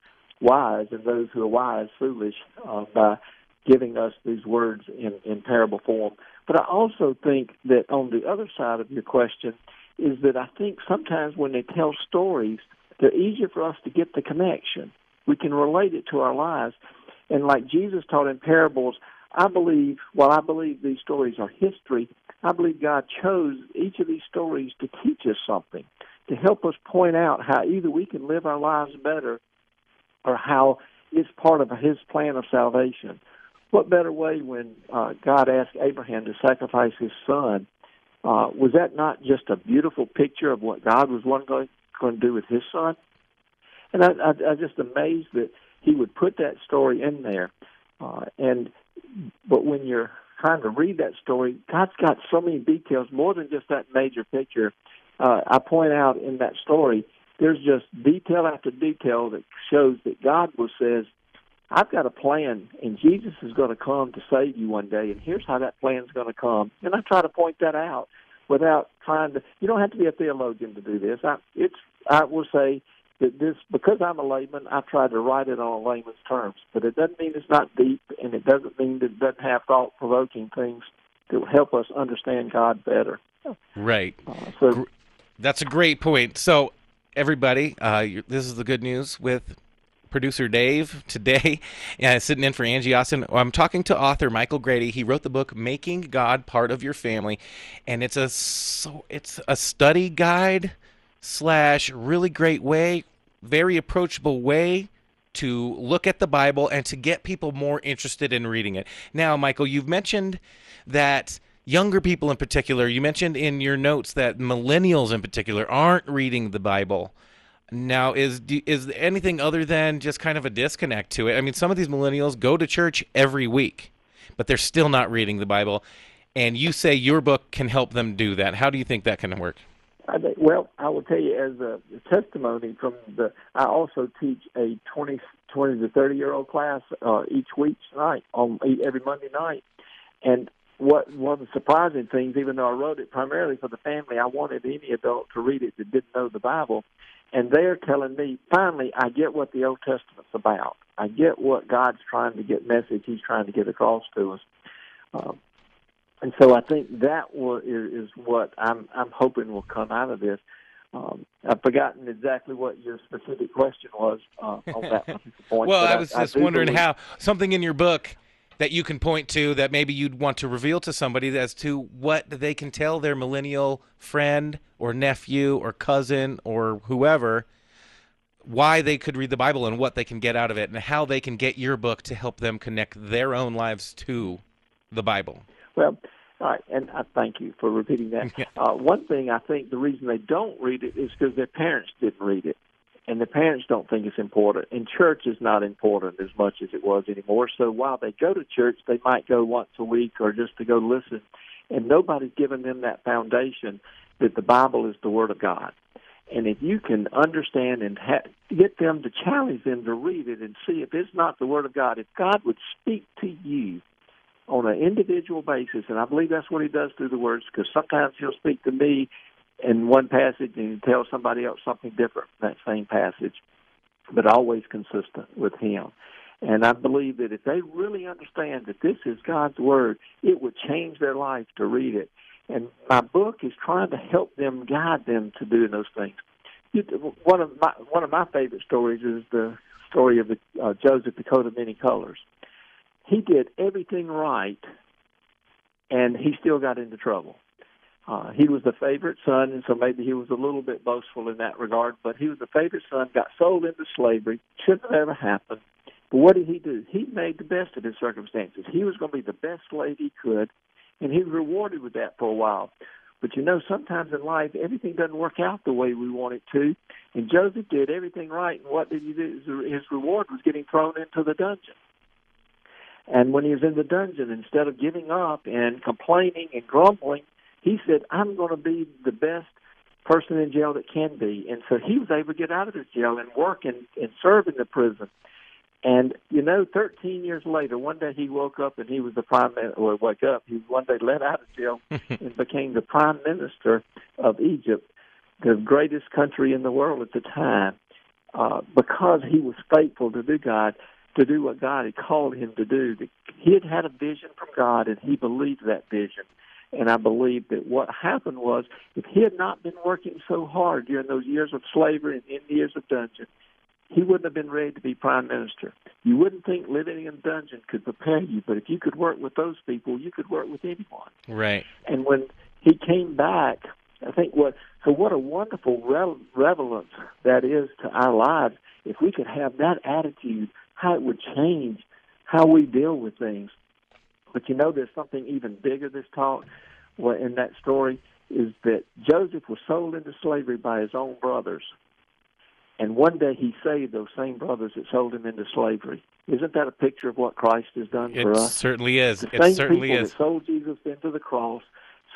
M: wise, and those who are wise, foolish, uh, by giving us these words in, in parable form. But I also think that on the other side of your question is that I think sometimes when they tell stories, they're easier for us to get the connection. We can relate it to our lives. And like Jesus taught in parables, I believe, while I believe these stories are history, I believe God chose each of these stories to teach us something to help us point out how either we can live our lives better or how it's part of his plan of salvation. What better way when uh, God asked Abraham to sacrifice his son? Uh, was that not just a beautiful picture of what God was one going, going to do with his son? And I, I, I just amazed that he would put that story in there. Uh, and but when you're trying to read that story, God's got so many details, more than just that major picture, uh, I point out in that story, there's just detail after detail that shows that God will says, I've got a plan, and Jesus is going to come to save you one day, and here's how that plan is going to come. And I try to point that out without trying to. You don't have to be a theologian to do this. I, it's I will say that this because I'm a layman, I try to write it on a layman's terms. But it doesn't mean it's not deep, and it doesn't mean that it doesn't have thought provoking things that will help us understand God better.
F: Right.
M: Uh, so
F: that's a great point. So everybody, uh, this is the good news with producer Dave today, uh, sitting in for Angie Austin. I'm talking to author Michael Grady. He wrote the book "Making God Part of Your Family," and it's a so it's a study guide slash really great way, very approachable way to look at the Bible and to get people more interested in reading it. Now, Michael, you've mentioned that younger people in particular, you mentioned in your notes that millennials in particular aren't reading the Bible. Now, is is anything other than just kind of a disconnect to it? I mean, some of these millennials go to church every week, but they're still not reading the Bible. And you say your book can help them do that. How do you think that can work?
M: I think, well, I will tell you as a testimony from the. I also teach a 20, 20 to thirty year old class uh, each week night on every Monday night, and what one of the surprising things, even though I wrote it primarily for the family, I wanted any adult to read it that didn't know the Bible, and they're telling me, finally, I get what the Old Testament's about. I get what God's trying to get message He's trying to get across to us. Um, and so I think that will, is, is what I'm I'm hoping will come out of this. Um, I've forgotten exactly what your specific question was uh, on that point.
F: well, I was
M: I,
F: just
M: I
F: wondering
M: believe,
F: how something in your book that you can point to that maybe you'd want to reveal to somebody as to what they can tell their millennial friend or nephew or cousin or whoever why they could read the Bible and what they can get out of it and how they can get your book to help them connect their own lives to the Bible.
M: Well, all right, and I thank you for repeating that. Uh, one thing I think the reason they don't read it is because their parents didn't read it, and the parents don't think it's important. And church is not important as much as it was anymore. So while they go to church, they might go once a week or just to go listen, and nobody's given them that foundation that the Bible is the Word of God. And if you can understand and ha- get them to challenge them to read it and see if it's not the Word of God, if God would speak to you on an individual basis, and I believe that's what He does through the words, because sometimes He'll speak to me in one passage and tell somebody else something different from that same passage, but always consistent with Him. And I believe that if they really understand that this is God's Word, it would change their life to read it. And my book is trying to help them, guide them to doing those things. One of my one of my favorite stories is the story of the, uh, Joseph, the coat of many colors. He did everything right, and he still got into trouble. Uh, he was the favorite son, and so maybe he was a little bit boastful in that regard. But he was the favorite son, got sold into slavery. Shouldn't have ever happened. But what did he do? He made the best of his circumstances. He was going to be the best slave he could, and he was rewarded with that for a while. But you know, sometimes in life, everything doesn't work out the way we want it to. And Joseph did everything right, and what did he do? His reward was getting thrown into the dungeon. And when he was in the dungeon, instead of giving up and complaining and grumbling, he said, I'm going to be the best person in jail that can be. And so he was able to get out of his jail and work and, and serve in the prison. And you know, 13 years later, one day he woke up and he was the prime minister. Or wake up, he was one day let out of jail and became the prime minister of Egypt, the greatest country in the world at the time, uh, because he was faithful to do God, to do what God had called him to do. He had had a vision from God, and he believed that vision. And I believe that what happened was, if he had not been working so hard during those years of slavery and in years of dungeon, he wouldn't have been ready to be prime minister. You wouldn't think living in dungeon could prepare you, but if you could work with those people, you could work with anyone.
F: Right.
M: And when he came back, I think what so what a wonderful re- relevance that is to our lives. If we could have that attitude, how it would change how we deal with things. But you know, there's something even bigger. This talk, well, in that story, is that Joseph was sold into slavery by his own brothers. And one day he saved those same brothers that sold him into slavery. Isn't that a picture of what Christ has done
F: It
M: for us?
F: It certainly is.
M: The
F: It
M: same
F: certainly
M: people
F: is.
M: that sold Jesus into the cross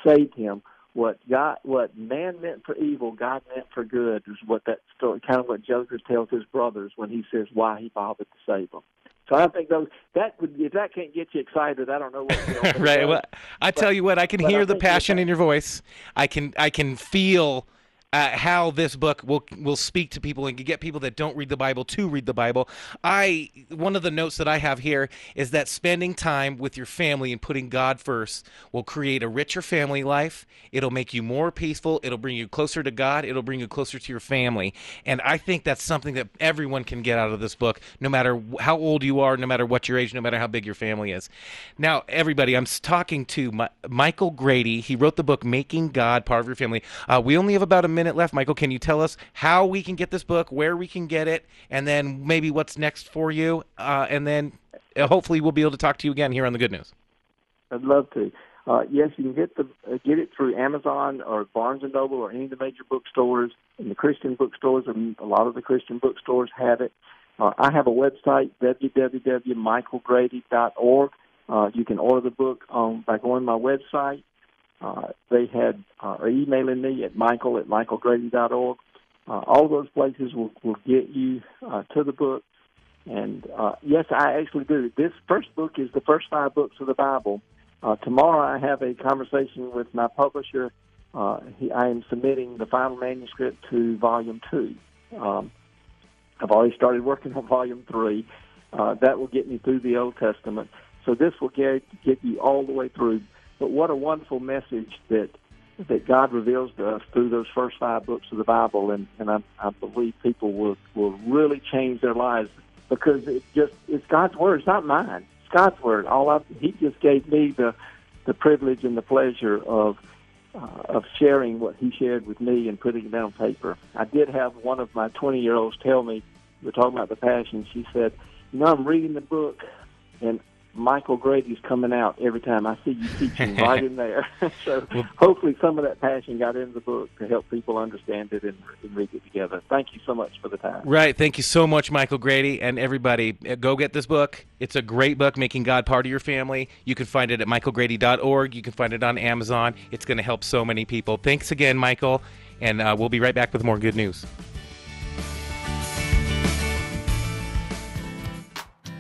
M: saved him. What God, what man meant for evil, God meant for good. Is what that story, kind of what Joseph tells his brothers when he says why he bothered to save them. So I think those that would if that can't get you excited, I don't know what
F: right. Uh, well, I tell you what, I can
M: but
F: hear
M: I
F: the passion in your voice. I can I can feel uh, how this book will will speak to people and get people that don't read the Bible to read the Bible. I one of the notes that I have here is that spending time with your family and putting God first will create a richer family life. It'll make you more peaceful. It'll bring you closer to God. It'll bring you closer to your family. And I think that's something that everyone can get out of this book, no matter how old you are, no matter what your age, no matter how big your family is. Now, everybody, I'm talking to my, Michael Grady. He wrote the book Making God Part of Your Family. Uh, we only have about a minute left. Michael, can you tell us how we can get this book, where we can get it, and then maybe what's next for you? Uh, and then uh, hopefully we'll be able to talk to you again here on the Good News.
M: I'd love to. Uh, yes, you can get the uh, get it through Amazon or Barnes and Noble or any of the major bookstores. And the Christian bookstores, and a lot of the Christian bookstores have it. Uh, I have a website, www.michaelgrady.org. Uh, you can order the book um, by going to my website. Uh, they had uh, are emailing me at michael at michaelgrady.org. Uh, all those places will, will get you uh, to the book. And uh, yes, I actually do. This first book is the first five books of the Bible. Uh, tomorrow, I have a conversation with my publisher. Uh, he, I am submitting the final manuscript to Volume Two. Um, I've already started working on Volume Three. Uh, that will get me through the Old Testament. So this will get get you all the way through. But what a wonderful message that that God reveals to us through those first five books of the Bible, and and I, I believe people will will really change their lives because it just it's God's word. It's not mine. It's God's word. All I He just gave me the the privilege and the pleasure of uh, of sharing what He shared with me and putting it down on paper. I did have one of my 20 year olds tell me we are talking about the passion. She said, "You know, I'm reading the book, and Michael Grady's coming out every time I see you teaching right in there. so hopefully some of that passion got into the book to help people understand it and, and, read it together. Thank you so much for the time.
F: Right. Thank you so much, Michael Grady. And everybody, uh, go get this book. It's a great book, Making God Part of Your Family. You can find it at michaelgrady.org. You can find it on Amazon. It's going to help so many people. Thanks again, Michael. And uh, we'll be right back with more good news.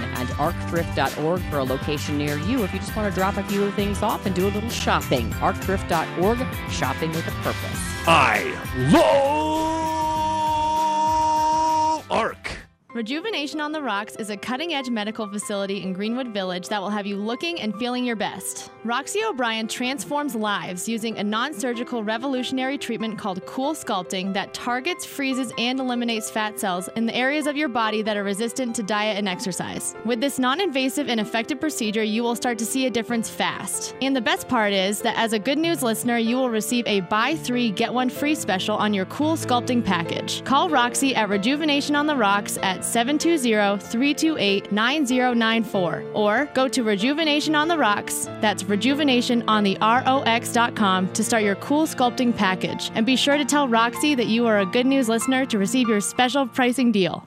B: and arcthrift.org for a location near you if you just want to drop a few things off and do a little shopping. arcthrift.org, shopping with a purpose.
K: I love ARC.
N: Rejuvenation on the Rocks is a cutting edge medical facility in Greenwood Village that will have you looking and feeling your best. Roxy O'Brien transforms lives using a non surgical revolutionary treatment called Cool Sculpting that targets, freezes, and eliminates fat cells in the areas of your body that are resistant to diet and exercise. With this non invasive and effective procedure, you will start to see a difference fast. And the best part is that as a good news listener, you will receive a buy three, get one free special on your Cool Sculpting package. Call Roxy at Rejuvenation on the Rocks at 720-328-9094 or go to Rejuvenation on the Rocks. That's Rejuvenation on the ROX.com to start your cool sculpting package. And be sure to tell Roxy that you are a good news listener to receive your special pricing deal.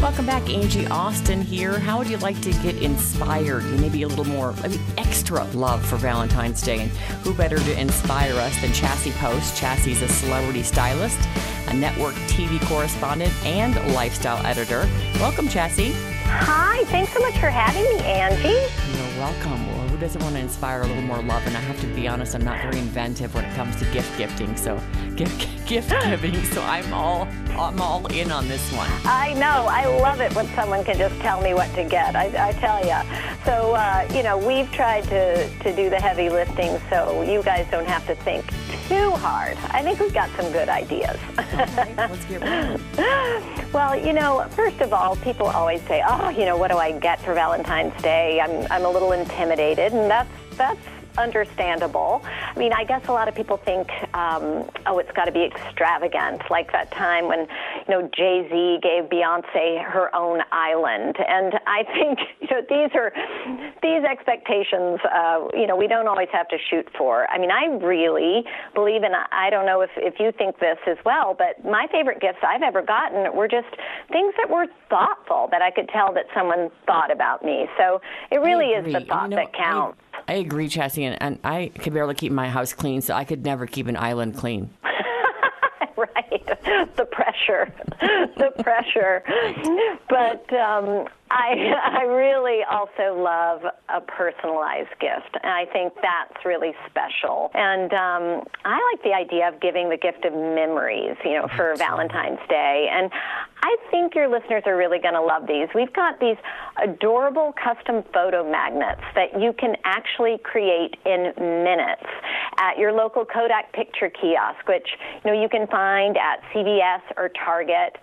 B: Welcome back, Angie Austin here. How would you like to get inspired? Maybe a little more, I mean, extra love for Valentine's Day. And who better to inspire us than Chassie Post? Chassie's a celebrity stylist, a network TV correspondent, and lifestyle editor. Welcome, Chassie.
O: Hi, thanks so much for having me, Angie.
B: You're welcome. Well, who doesn't want to inspire a little more love? And I have to be honest, I'm not very inventive when it comes to gift gifting. So, gift gift giving. So I'm all I'm all in on this one.
O: I know. I love it when someone can just tell me what to get. I, I tell you. So uh, you know, we've tried to to do the heavy lifting, so you guys don't have to think too hard. I think we've got some good ideas.
B: right, let's get rolling.
O: well, you know, first of all, people always say, "Oh, you know, what do I get for Valentine's Day?" I'm I'm a little intimidated, and that's that's understandable. I mean, I guess a lot of people think, um, oh, it's got to be extravagant, like that time when, you know, Jay Z gave Beyonce her own island. And I think, you know, these are these expectations, uh, you know, we don't always have to shoot for. I mean, I really believe in, I don't know if, if you think this as well, but my favorite gifts I've ever gotten were just things that were thoughtful, that I could tell that someone thought about me. So it really is the thought
B: You know,
O: that counts.
B: I, I agree, Chassie, and, and I could barely keep my house clean, so I could never keep an island clean.
O: right. The pressure. The pressure. But um I I really also love a personalized gift, and I think that's really special. And um, I like the idea of giving the gift of memories, you know, for Valentine's Day. And I think your listeners are really going to love these. We've got these adorable custom photo magnets that you can actually create in minutes at your local Kodak picture kiosk, which you know you can find at CVS or Target.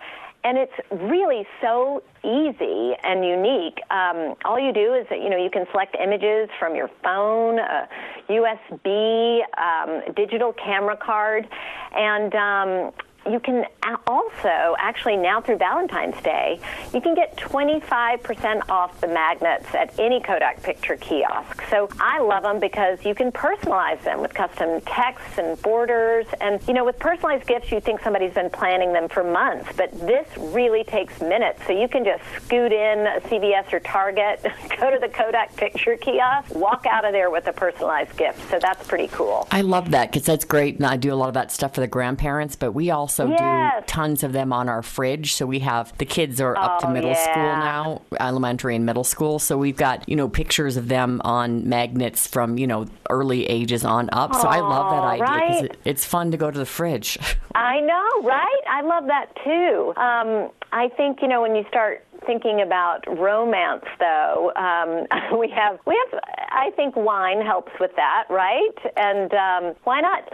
O: And it's really so easy and unique. Um, all you do is that you know you can select images from your phone, a USB, um, digital camera card, and um, you can also actually now through Valentine's Day, you can get 25% off the magnets at any Kodak picture kiosk. So I love them because you can personalize them with custom texts and borders. And you know, with personalized gifts, you think somebody's been planning them for months, but this really takes minutes. So you can just scoot in a CVS or Target, go to the Kodak picture kiosk, walk out of there with a personalized gift. So that's pretty cool.
B: I love that because that's great, and I do a lot of that stuff for the grandparents. But we also
O: Yes.
B: do tons of them on our fridge. So we have the kids are up to
O: Oh,
B: middle school now, elementary and middle school. So we've got you know pictures of them on magnets from you know early ages on up. so I love that idea because
O: right?
B: it, it's fun to go to the fridge.
O: I know, right? I love that too. Um, I think you know when you start thinking about romance, though, um, we have we have. I think wine helps with that, right? And um, why not?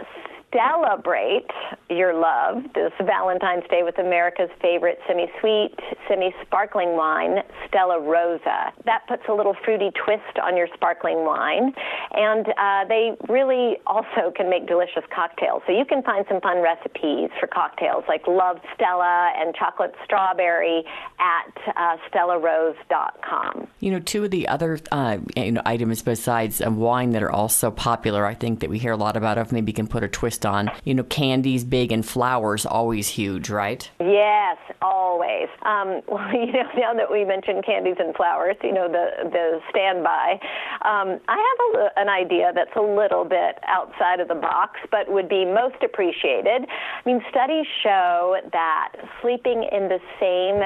O: Celebrate your love this Valentine's Day with America's favorite semi-sweet, semi-sparkling wine, Stella Rosa. That puts a little fruity twist on your sparkling wine, and uh, they really also can make delicious cocktails. So you can find some fun recipes for cocktails like Love Stella and Chocolate Strawberry at uh, StellaRosa.com.
B: You know, two of the other uh, you know, items besides uh, wine that are also popular, I think that we hear a lot about of, maybe you can put a twist on. You know, candies big and flowers always huge, right?
O: Yes, always. Um, well, you know, now that we mentioned candies and flowers, you know, the the standby. Um, I have a, an idea that's a little bit outside of the box, but would be most appreciated. I mean, studies show that sleeping in the same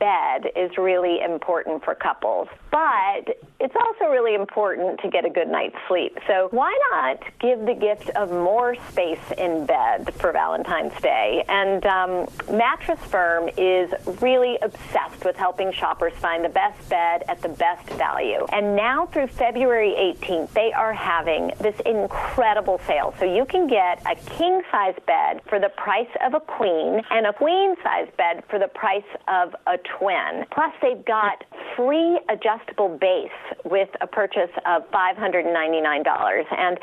O: bed is really important for couples, but it's also really important to get a good night's sleep. So why not give the gift of more space in bed for Valentine's Day? And um, Mattress Firm is really obsessed with helping shoppers find the best bed at the best value. And now through February 18th, they are having this incredible sale. So you can get a king size bed for the price of a queen and a queen size bed for the price of a twin. Plus, they've got free adjustable base with a purchase of $599. And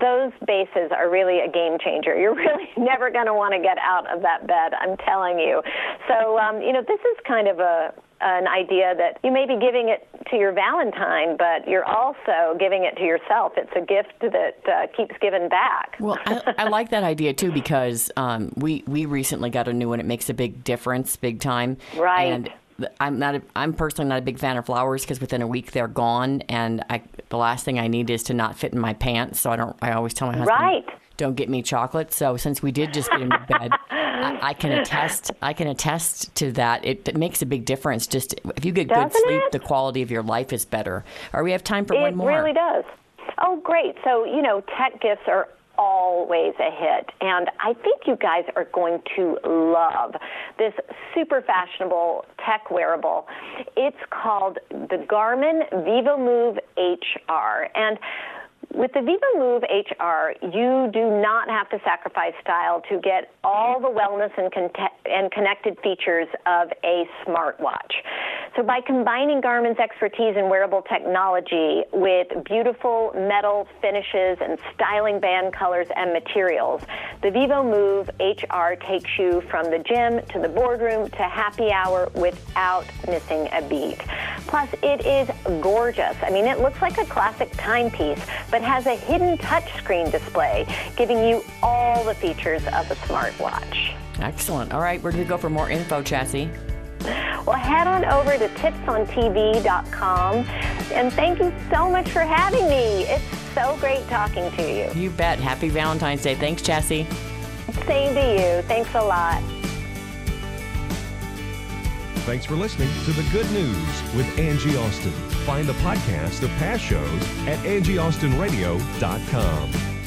O: those bases are really a game changer. You're really never going to want to get out of that bed, I'm telling you. So, um, you know, this is kind of a an idea that you may be giving it to your Valentine, but you're also giving it to yourself. It's a gift that uh, keeps giving back.
B: Well, I, I like that idea too because um, we we recently got a new one. It makes a big difference, big time.
O: Right.
B: And I'm not. A, I'm personally not a big fan of flowers because within a week they're gone, and I the last thing I need is to not fit in my pants. So I don't. I always tell my husband,
O: Right.
B: don't get me chocolate. So since we did just get into bed, I, I can attest. I can attest to that. It, it makes a big difference. Just if you get good
O: Doesn't
B: sleep,
O: it?
B: the quality of your life is better. Or we have time for
O: it
B: one more.
O: It really does. Oh, great. So, you know, tech gifts are always a hit. And I think you guys are going to love this super fashionable tech wearable. It's called the Garmin VivoMove HR. And with the Vivo Move HR, you do not have to sacrifice style to get all the wellness and, con- and connected features of a smartwatch. So, by combining Garmin's expertise in wearable technology with beautiful metal finishes and styling band colors and materials, the Vivo Move HR takes you from the gym to the boardroom to happy hour without missing a beat. Plus, it is gorgeous. I mean, it looks like a classic timepiece, but has a hidden touchscreen display, giving you all the features of a smartwatch.
B: Excellent. All right, where do we go for more info, Chassie?
O: Well, head on over to tipsontv.com and thank you so much for having me. It's so great talking to you.
B: You bet. Happy Valentine's Day. Thanks, Chassie.
O: Same to you. Thanks a lot.
A: Thanks for listening to The Good News with Angie Austin. Find the podcast of past shows at angieaustinradio.com.